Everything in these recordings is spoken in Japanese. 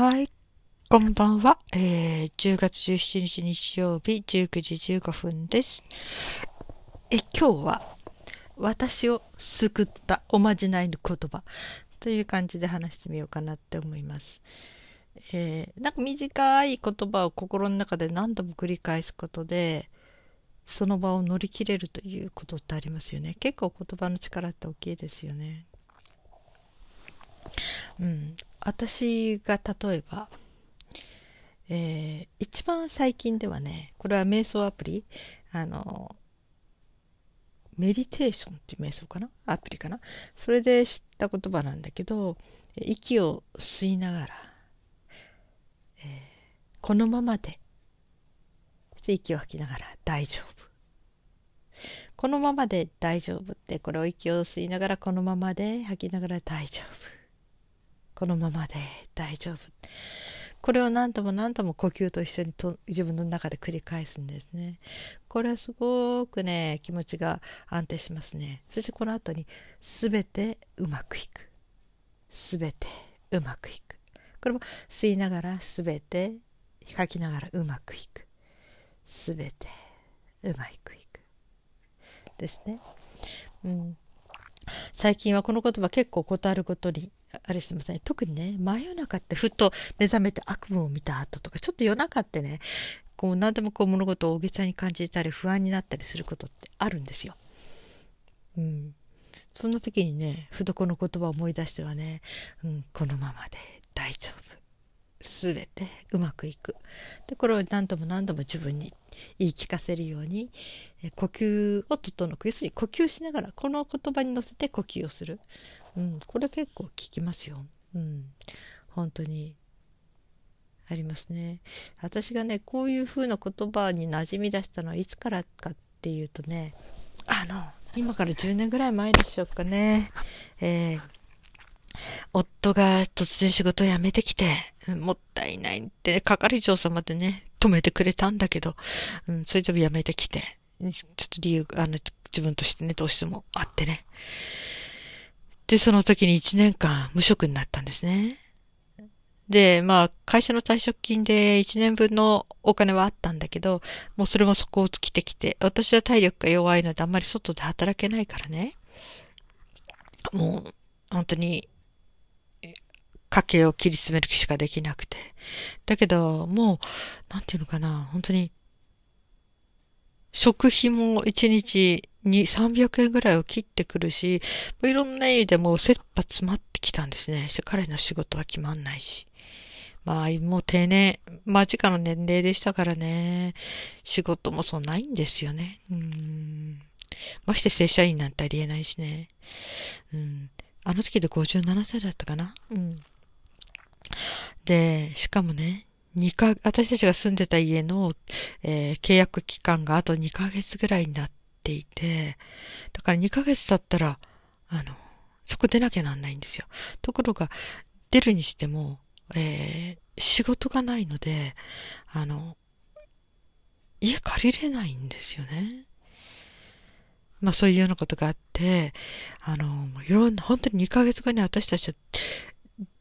はい。こんばんは。えー、10月17日日曜日19時15分です。え、今日は私を救ったおまじないの言葉という感じで話してみようかなって思います。えー、なんか短い言葉を心の中で何度も繰り返すことで、その場を乗り切れるということってありますよね。結構言葉の力って大きいですよね。うん。私が例えば、えー、一番最近ではね、これは瞑想アプリ、あの、メディテーションっていう瞑想かなアプリかなそれで知った言葉なんだけど、息を吸いながら、えー、このままで、息を吐きながら大丈夫。このままで大丈夫って、これを息を吸いながらこのままで吐きながら大丈夫。このままで大丈夫。これを何度も何度も呼吸と一緒にと自分の中で繰り返すんですね。これはすごくね、気持ちが安定しますね。そしてこの後に全てうまくいく。全てうまくいく。これも吸いながら全て吐きながらうまくいく。全てうまくいく。ですね。うん。最近はこの言葉結構断ることにあれすみません。特にね、真夜中ってふと目覚めて悪夢を見た後とか、ちょっと夜中ってね、こう何でもこう物事を大げさに感じたり不安になったりすることってあるんですよ。うん。そんな時にね、ふとこの言葉を思い出してはね、うん、このままで大丈夫。すべてうまくいく。で、これを何度も何度も自分に言い聞かせるように、呼吸を整く。要するに呼吸しながら、この言葉に乗せて呼吸をする。うん、これ結構効きますよ。うん、本当に。ありますね。私がね、こういう風な言葉に馴染み出したのはいつからかっていうとね、あの、今から10年ぐらい前でしょうかね。えー、夫が突然仕事を辞めてきて、もったいないって、ね、係長様でね、止めてくれたんだけど、うん、それでも辞めてきて、ちょっと理由、あの、自分としてね、どうしてもあってね。で、その時に1年間無職になったんですね。で、まあ、会社の退職金で1年分のお金はあったんだけど、もうそれも底を尽きてきて、私は体力が弱いのであんまり外で働けないからね。もう、本当に、家計を切り詰める気しかできなくて。だけど、もう、なんていうのかな、本当に、食費も1日に300円ぐらいを切ってくるし、いろんな意味でもう切羽詰まってきたんですね。彼の仕事は決まんないし。まあ、もう定年、間近の年齢でしたからね。仕事もそうないんですよね。うん。まして正社員なんてありえないしね。うん。あの時で57歳だったかな。うん。で、しかもね、2か、私たちが住んでた家の、えー、契約期間があと2ヶ月ぐらいになっていて、だから2ヶ月経ったら、あの、そこ出なきゃなんないんですよ。ところが、出るにしても、えー、仕事がないので、あの、家借りれないんですよね。まあそういうようなことがあって、あの、いろんな、本当に2ヶ月後に私たちは、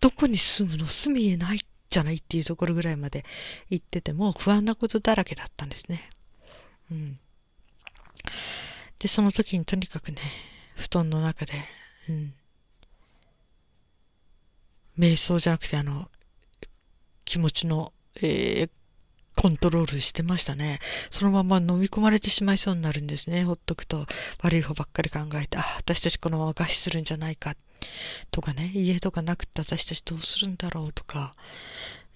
どこに住むの？住みえないじゃないっていうところぐらいまで行ってても不安なことだらけだったんですね。うん。で、その時にとにかくね、布団の中で、うん。瞑想じゃなくてあの、気持ちの、えー、コントロールしてましたね。そのまま飲み込まれてしまいそうになるんですね。ほっとくと悪い方ばっかり考えて、あ、私たちこのまま餓死するんじゃないか。とかね、家とかなくて私たちどうするんだろうとか、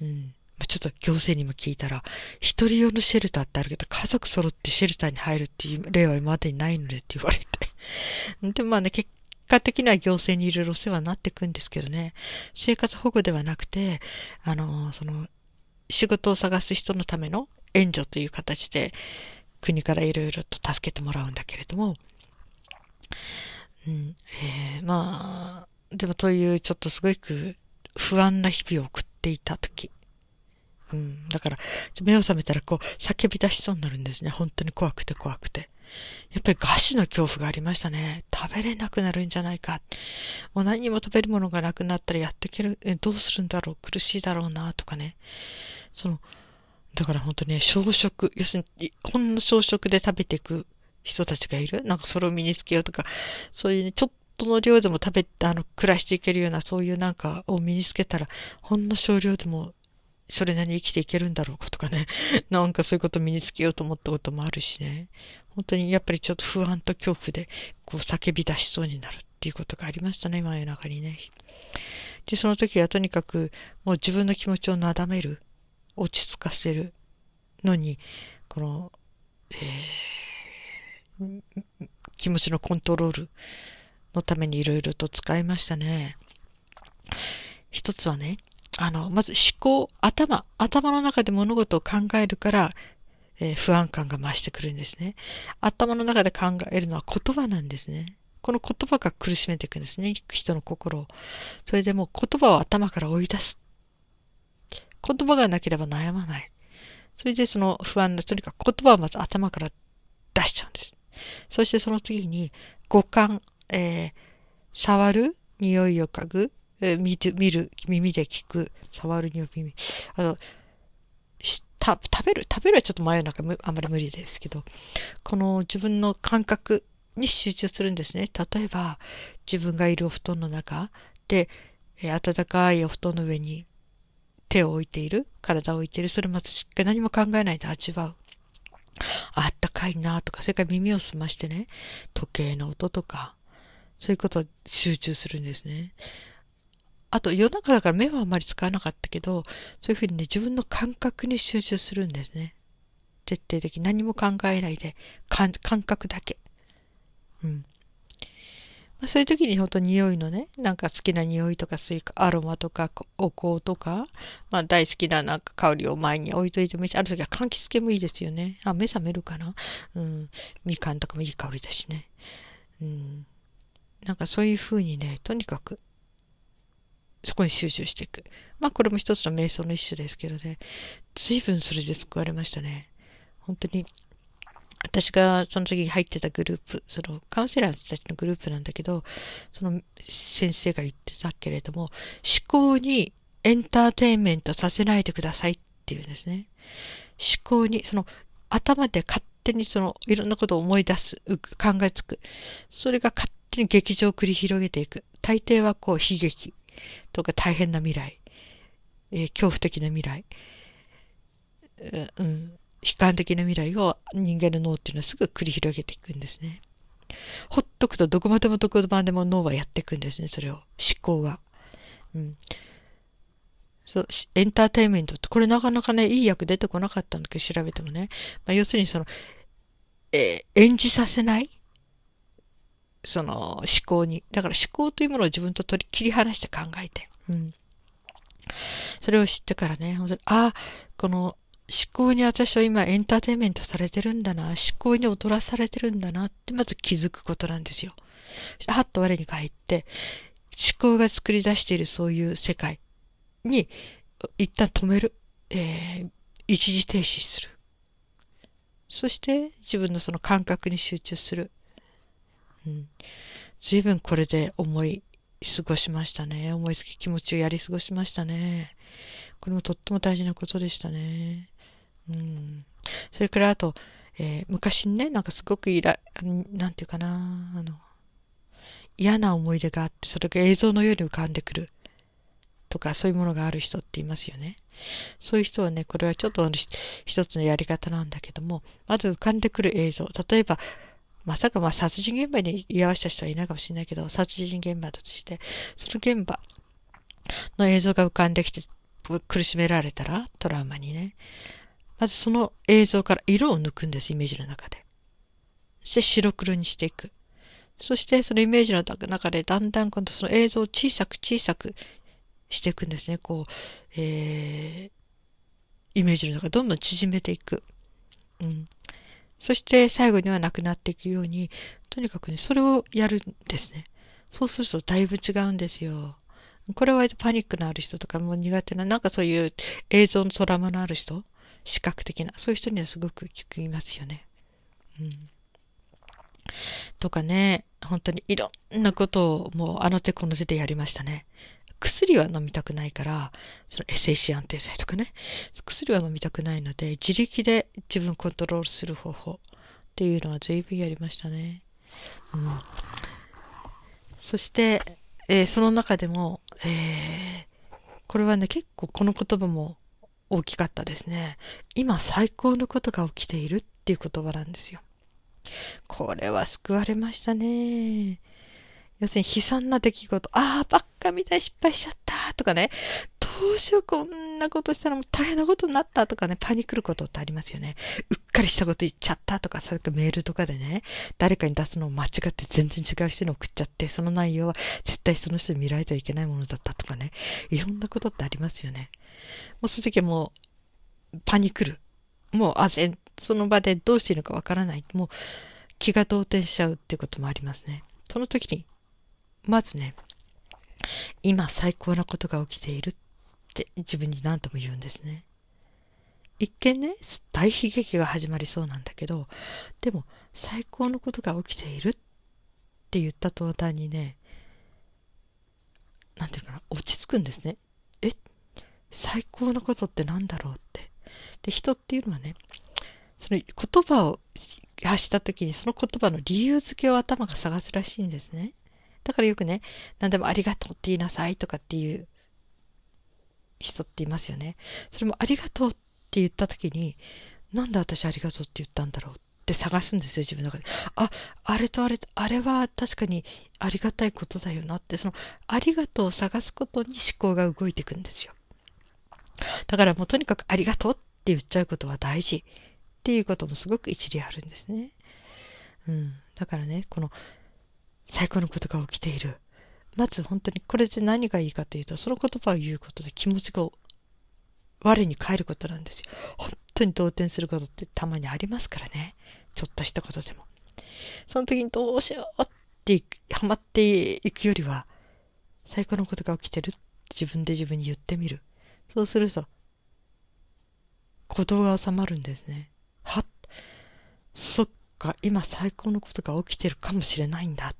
うん。ちょっと行政にも聞いたら、一人用のシェルターってあるけど、家族揃ってシェルターに入るっていう例は今までにないのでって言われて。で、まあね、結果的には行政にいろいろお世話になっていくんですけどね、生活保護ではなくて、あの、その、仕事を探す人のための援助という形で、国からいろいろと助けてもらうんだけれども、うん、えー、まあ、でもというちょっとすごく不安な日々を送っていた時、うん。だから、目を覚めたらこう、叫び出しそうになるんですね。本当に怖くて怖くて。やっぱり餓死の恐怖がありましたね。食べれなくなるんじゃないか。もう何も食べるものがなくなったらやっていける、えどうするんだろう、苦しいだろうな、とかね。その、だから本当にね、小食、要するに、ほんの小食で食べていく人たちがいる？なんかそれを身につけようとか、そういうね、ちょっとの量でも食べて、あの、暮らしていけるような、そういうなんかを身につけたら、ほんの少量でも、それなりに生きていけるんだろうかとかね。なんかそういうことを身につけようと思ったこともあるしね。本当にやっぱりちょっと不安と恐怖で、こう叫び出しそうになるっていうことがありましたね、真夜中にね。で、その時はとにかく、もう自分の気持ちをなだめる、落ち着かせるのに、この、えー、気持ちのコントロールのためにいろいろと使いましたね。一つはね、あの、まず思考、頭、頭の中で物事を考えるから、えー、不安感が増してくるんですね。頭の中で考えるのは言葉なんですね。この言葉が苦しめていくんですね。人の心を。それでもう言葉を頭から追い出す。言葉がなければ悩まない。それでその不安な、とにかく言葉をまず頭から出しちゃうんです。そしてその次に五感、えー、触る、匂いを嗅ぐ、えー、見る、見る、耳で聞く、触る、匂い、耳。あの、食べる、食べるはちょっと真夜中あんまり無理ですけど、この自分の感覚に集中するんですね。例えば、自分がいるお布団の中で、えー、暖かいお布団の上に手を置いている、体を置いている、それまずしっかり何も考えないで味わう。あったかいなとか、それから耳を澄ましてね、時計の音とか、そういうことを集中するんですね。あと、夜中だから目はあまり使わなかったけど、そういうふうにね、自分の感覚に集中するんですね。徹底的に何も考えないで、感覚だけ。うん。ま、そういう時に本当匂いのね、なんか好きな匂いとか、そういうアロマとか、お香とか、まあ大好きななんか香りを前に置いといてもいいし、ある時は柑橘系もいいですよね。あ、目覚めるかな？うん。みかんとかもいい香りだしね。うん。なんかそういう風にね、とにかく、そこに集中していく。まあこれも一つの瞑想の一種ですけどね、随分それで救われましたね。本当に私がその時入ってたグループ、そのカウンセラーたちのグループなんだけど、その先生が言ってたけれども、思考にエンターテインメントさせないでくださいっていうんですね。思考に、その頭で勝手にそのいろんなことを思い出す、考えつく。それが勝手に劇場を繰り広げていく。大抵はこう悲劇とか大変な未来、えー、恐怖的な未来。うん、悲観的な未来を人間の脳っていうのはすぐ繰り広げていくんですね。ほっとくとどこまでもどこまでも脳はやっていくんですね、それを。思考が。うん。そう、エンターテインメントって、これなかなかね、いい役出てこなかったんだけど、調べてもね。まあ、要するにその、えー、演じさせない？その思考に。だから思考というものを自分と取り切り離して考えて。うん。それを知ってからね、本当に、ああ、この思考に私は今エンターテインメントされてるんだな、思考に踊らされてるんだなってまず気づくことなんですよ。はっと我に返って、思考が作り出しているそういう世界に一旦止める。えー、一時停止する。そして自分のその感覚に集中する。うん。随分これで思い過ごしましたね。思いつき気持ちをやり過ごしましたね。これもとっても大事なことでしたね。うん。それからあと、えー、昔にね、なんかすごくいら、なんていうかな、あの、嫌な思い出があって、それが映像のように浮かんでくる。とか、そういうものがある人っていますよね。そういう人はね、これはちょっと一つのやり方なんだけども、まず浮かんでくる映像。例えば、まさかまあ殺人現場に居合わせた人はいないかもしれないけど、殺人現場だとして、その現場の映像が浮かんできて苦しめられたら、トラウマにね。まずその映像から色を抜くんです、イメージの中で。そして白黒にしていく。そしてそのイメージの中でだんだん今度その映像を小さく小さくしていくんですね。こう、えー、イメージの中どんどん縮めていく。うん。そして最後にはなくなっていくように、とにかくね、それをやるんですね。そうするとだいぶ違うんですよ。これはパニックのある人とかも苦手な、なんかそういう映像のトラマのある人視覚的な、そういう人にはすごく効きますよね。うん。とかね、本当にいろんなことをもうあの手この手でやりましたね。薬は飲みたくないから、その SAC 安定剤とかね、薬は飲みたくないので、自力で自分コントロールする方法っていうのは随分やりましたね。うん。そして、えー、その中でも、えー、これはね、結構この言葉も大きかったですね。今最高のことが起きているっていう言葉なんですよ。これは救われましたね。要するに悲惨な出来事、ああ、ばっかみたい失敗しちゃったとかね、どうしようこんなことしたらもう大変なことになったとかね、パニクることってありますよね。うっかりしたこと言っちゃったとか、それかメールとかでね、誰かに出すのを間違って全然違う人に送っちゃって、その内容は絶対その人に見られちゃいけないものだったとかね、いろんなことってありますよね。もうその時はもう、パニクる。もう、あぜんその場でどうしていいのかわからない。もう、気が動転しちゃうっていうこともありますね。その時に、まずね、今最高なことが起きているて自分に何とも言うんですね。一見ね、大悲劇が始まりそうなんだけど、でも最高のことが起きているって言った途端にね、なんていうかな、落ち着くんですね。え最高のことって何だろうって。で、人っていうのはね、その言葉を発した時にその言葉の理由付けを頭が探すらしいんですね。だからよくね、何でもありがとうって言いなさいとかっていう人っていますよね。それもありがとうって言った時に、なんで私ありがとうって言ったんだろうって探すんですよ、自分の中で。あ、あれとあれ、あれは確かにありがたいことだよなって、そのありがとうを探すことに思考が動いていくんですよ。だからもうとにかくありがとうって言っちゃうことは大事っていうこともすごく一理あるんですね。うん。だからね、この最高のことが起きている。まず本当にこれで何がいいかというと、その言葉を言うことで気持ちが我に返ることなんですよ。本当に動転することってたまにありますからね。ちょっとしたことでも。その時にどうしようってハマっていくよりは、最高のことが起きてるって自分で自分に言ってみる。そうすると、鼓動が収まるんですね。はっ、そっか、今最高のことが起きてるかもしれないんだ。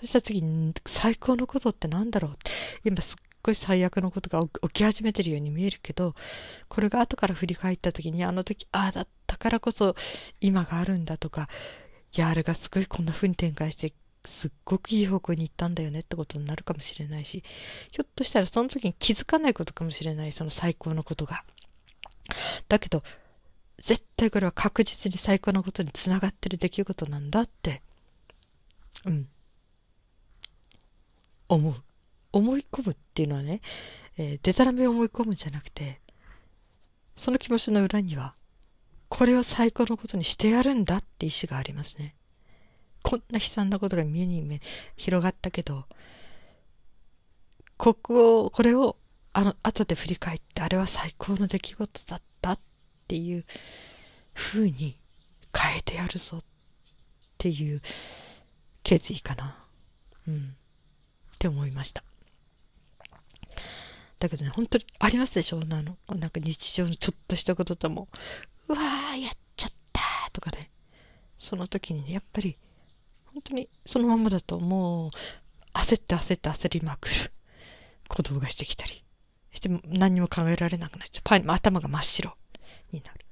そしたら次に、最高のことって何だろうって。今すっごい最悪のことが起き始めてるように見えるけど、これが後から振り返った時に、あの時、ああだったからこそ今があるんだとか、いや、あれがすごいこんな風に展開して、すっごくいい方向に行ったんだよねってことになるかもしれないし、ひょっとしたらその時に気づかないことかもしれない、その最高のことが。だけど、絶対これは確実に最高のことにつながってる出来事なんだって、うん、思う。思い込むっていうのはね、えー、デタラメを思い込むんじゃなくて、その気持ちの裏には、これを最高のことにしてやるんだって意志がありますね。こんな悲惨なことが目に目広がったけど、ここを、これを、あの、後で振り返って、あれは最高の出来事だったっていう風に変えてやるぞっていう決意かな。うん。って思いました。だけどね、本当にありますでしょ？なの。なんか日常のちょっとしたこととも、うわー、やっちゃったとかね。その時にね、やっぱり、本当にそのままだともう、焦って焦って焦りまくる。鼓動がしてきたり。して何にも考えられなくなっちゃう。パン、頭が真っ白になる。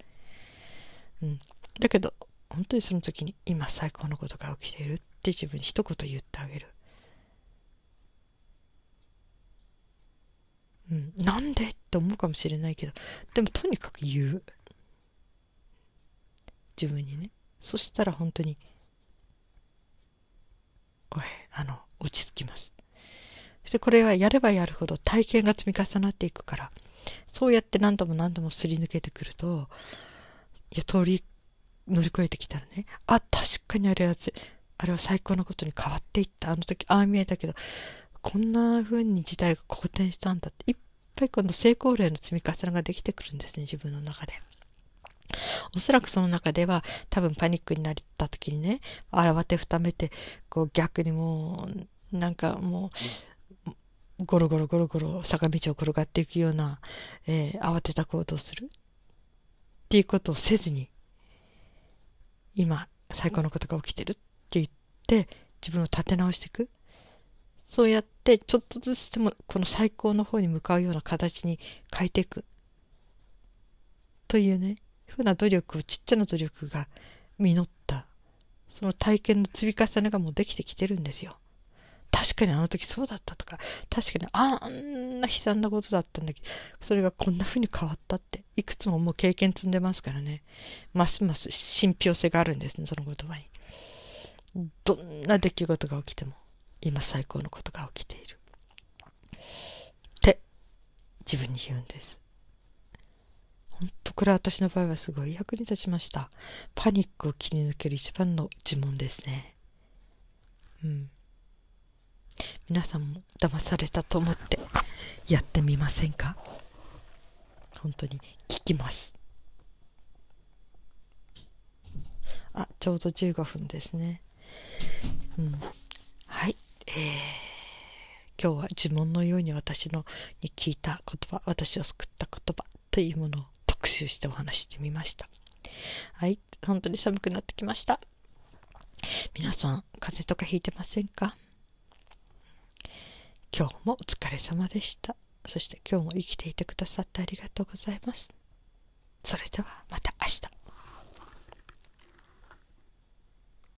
うん。だけど、本当にその時に今最高のことが起きているって自分に一言言ってあげる。うん、なんで？って思うかもしれないけど、でもとにかく言う。自分にね。そしたら本当に、おい、あの、落ち着きます。そしてこれはやればやるほど体験が積み重なっていくから、そうやって何度も何度もすり抜けてくると、いや、通り、乗り越えてきたらね、あ、確かにあれは、あれは最高のことに変わっていった。あの時、ああ見えたけど、こんな風に時代が好転したんだって、いっぱい今度成功例の積み重ねができてくるんですね、自分の中で。おそらくその中では多分パニックになった時にね、慌てふためて、こう逆にもう、なんかもう、ゴロゴロゴロゴロ坂道を転がっていくような、えー、慌てた行動をするっていうことをせずに、今、最高のことが起きてるって言って自分を立て直していくそうやってちょっとずつでもこの最高の方に向かうような形に変えていくというねふうな努力をちっちゃな努力が実った。その体験の積み重ねがもうできてきてるんですよ。確かにあの時そうだったとか、確かにあんな悲惨なことだったんだけど、それがこんな風に変わったって、いくつももう経験積んでますからね、ますます信憑性があるんですね、その言葉に。どんな出来事が起きても、今最高のことが起きている。って自分に言うんです。本当これは私の場合はすごい役に立ちました。パニックを切り抜ける一番の呪文ですね。うん。皆さんも騙されたと思ってやってみませんか？本当に聞きます。あ、ちょうど15分ですね。うん。えー、今日は呪文のように私のに聞いた言葉、私を救った言葉というものを特集してお話してみました。はい。本当に寒くなってきました。皆さん、風邪とかひいてませんか？今日もお疲れ様でした。そして今日も生きていてくださってありがとうございます。それではまた明日。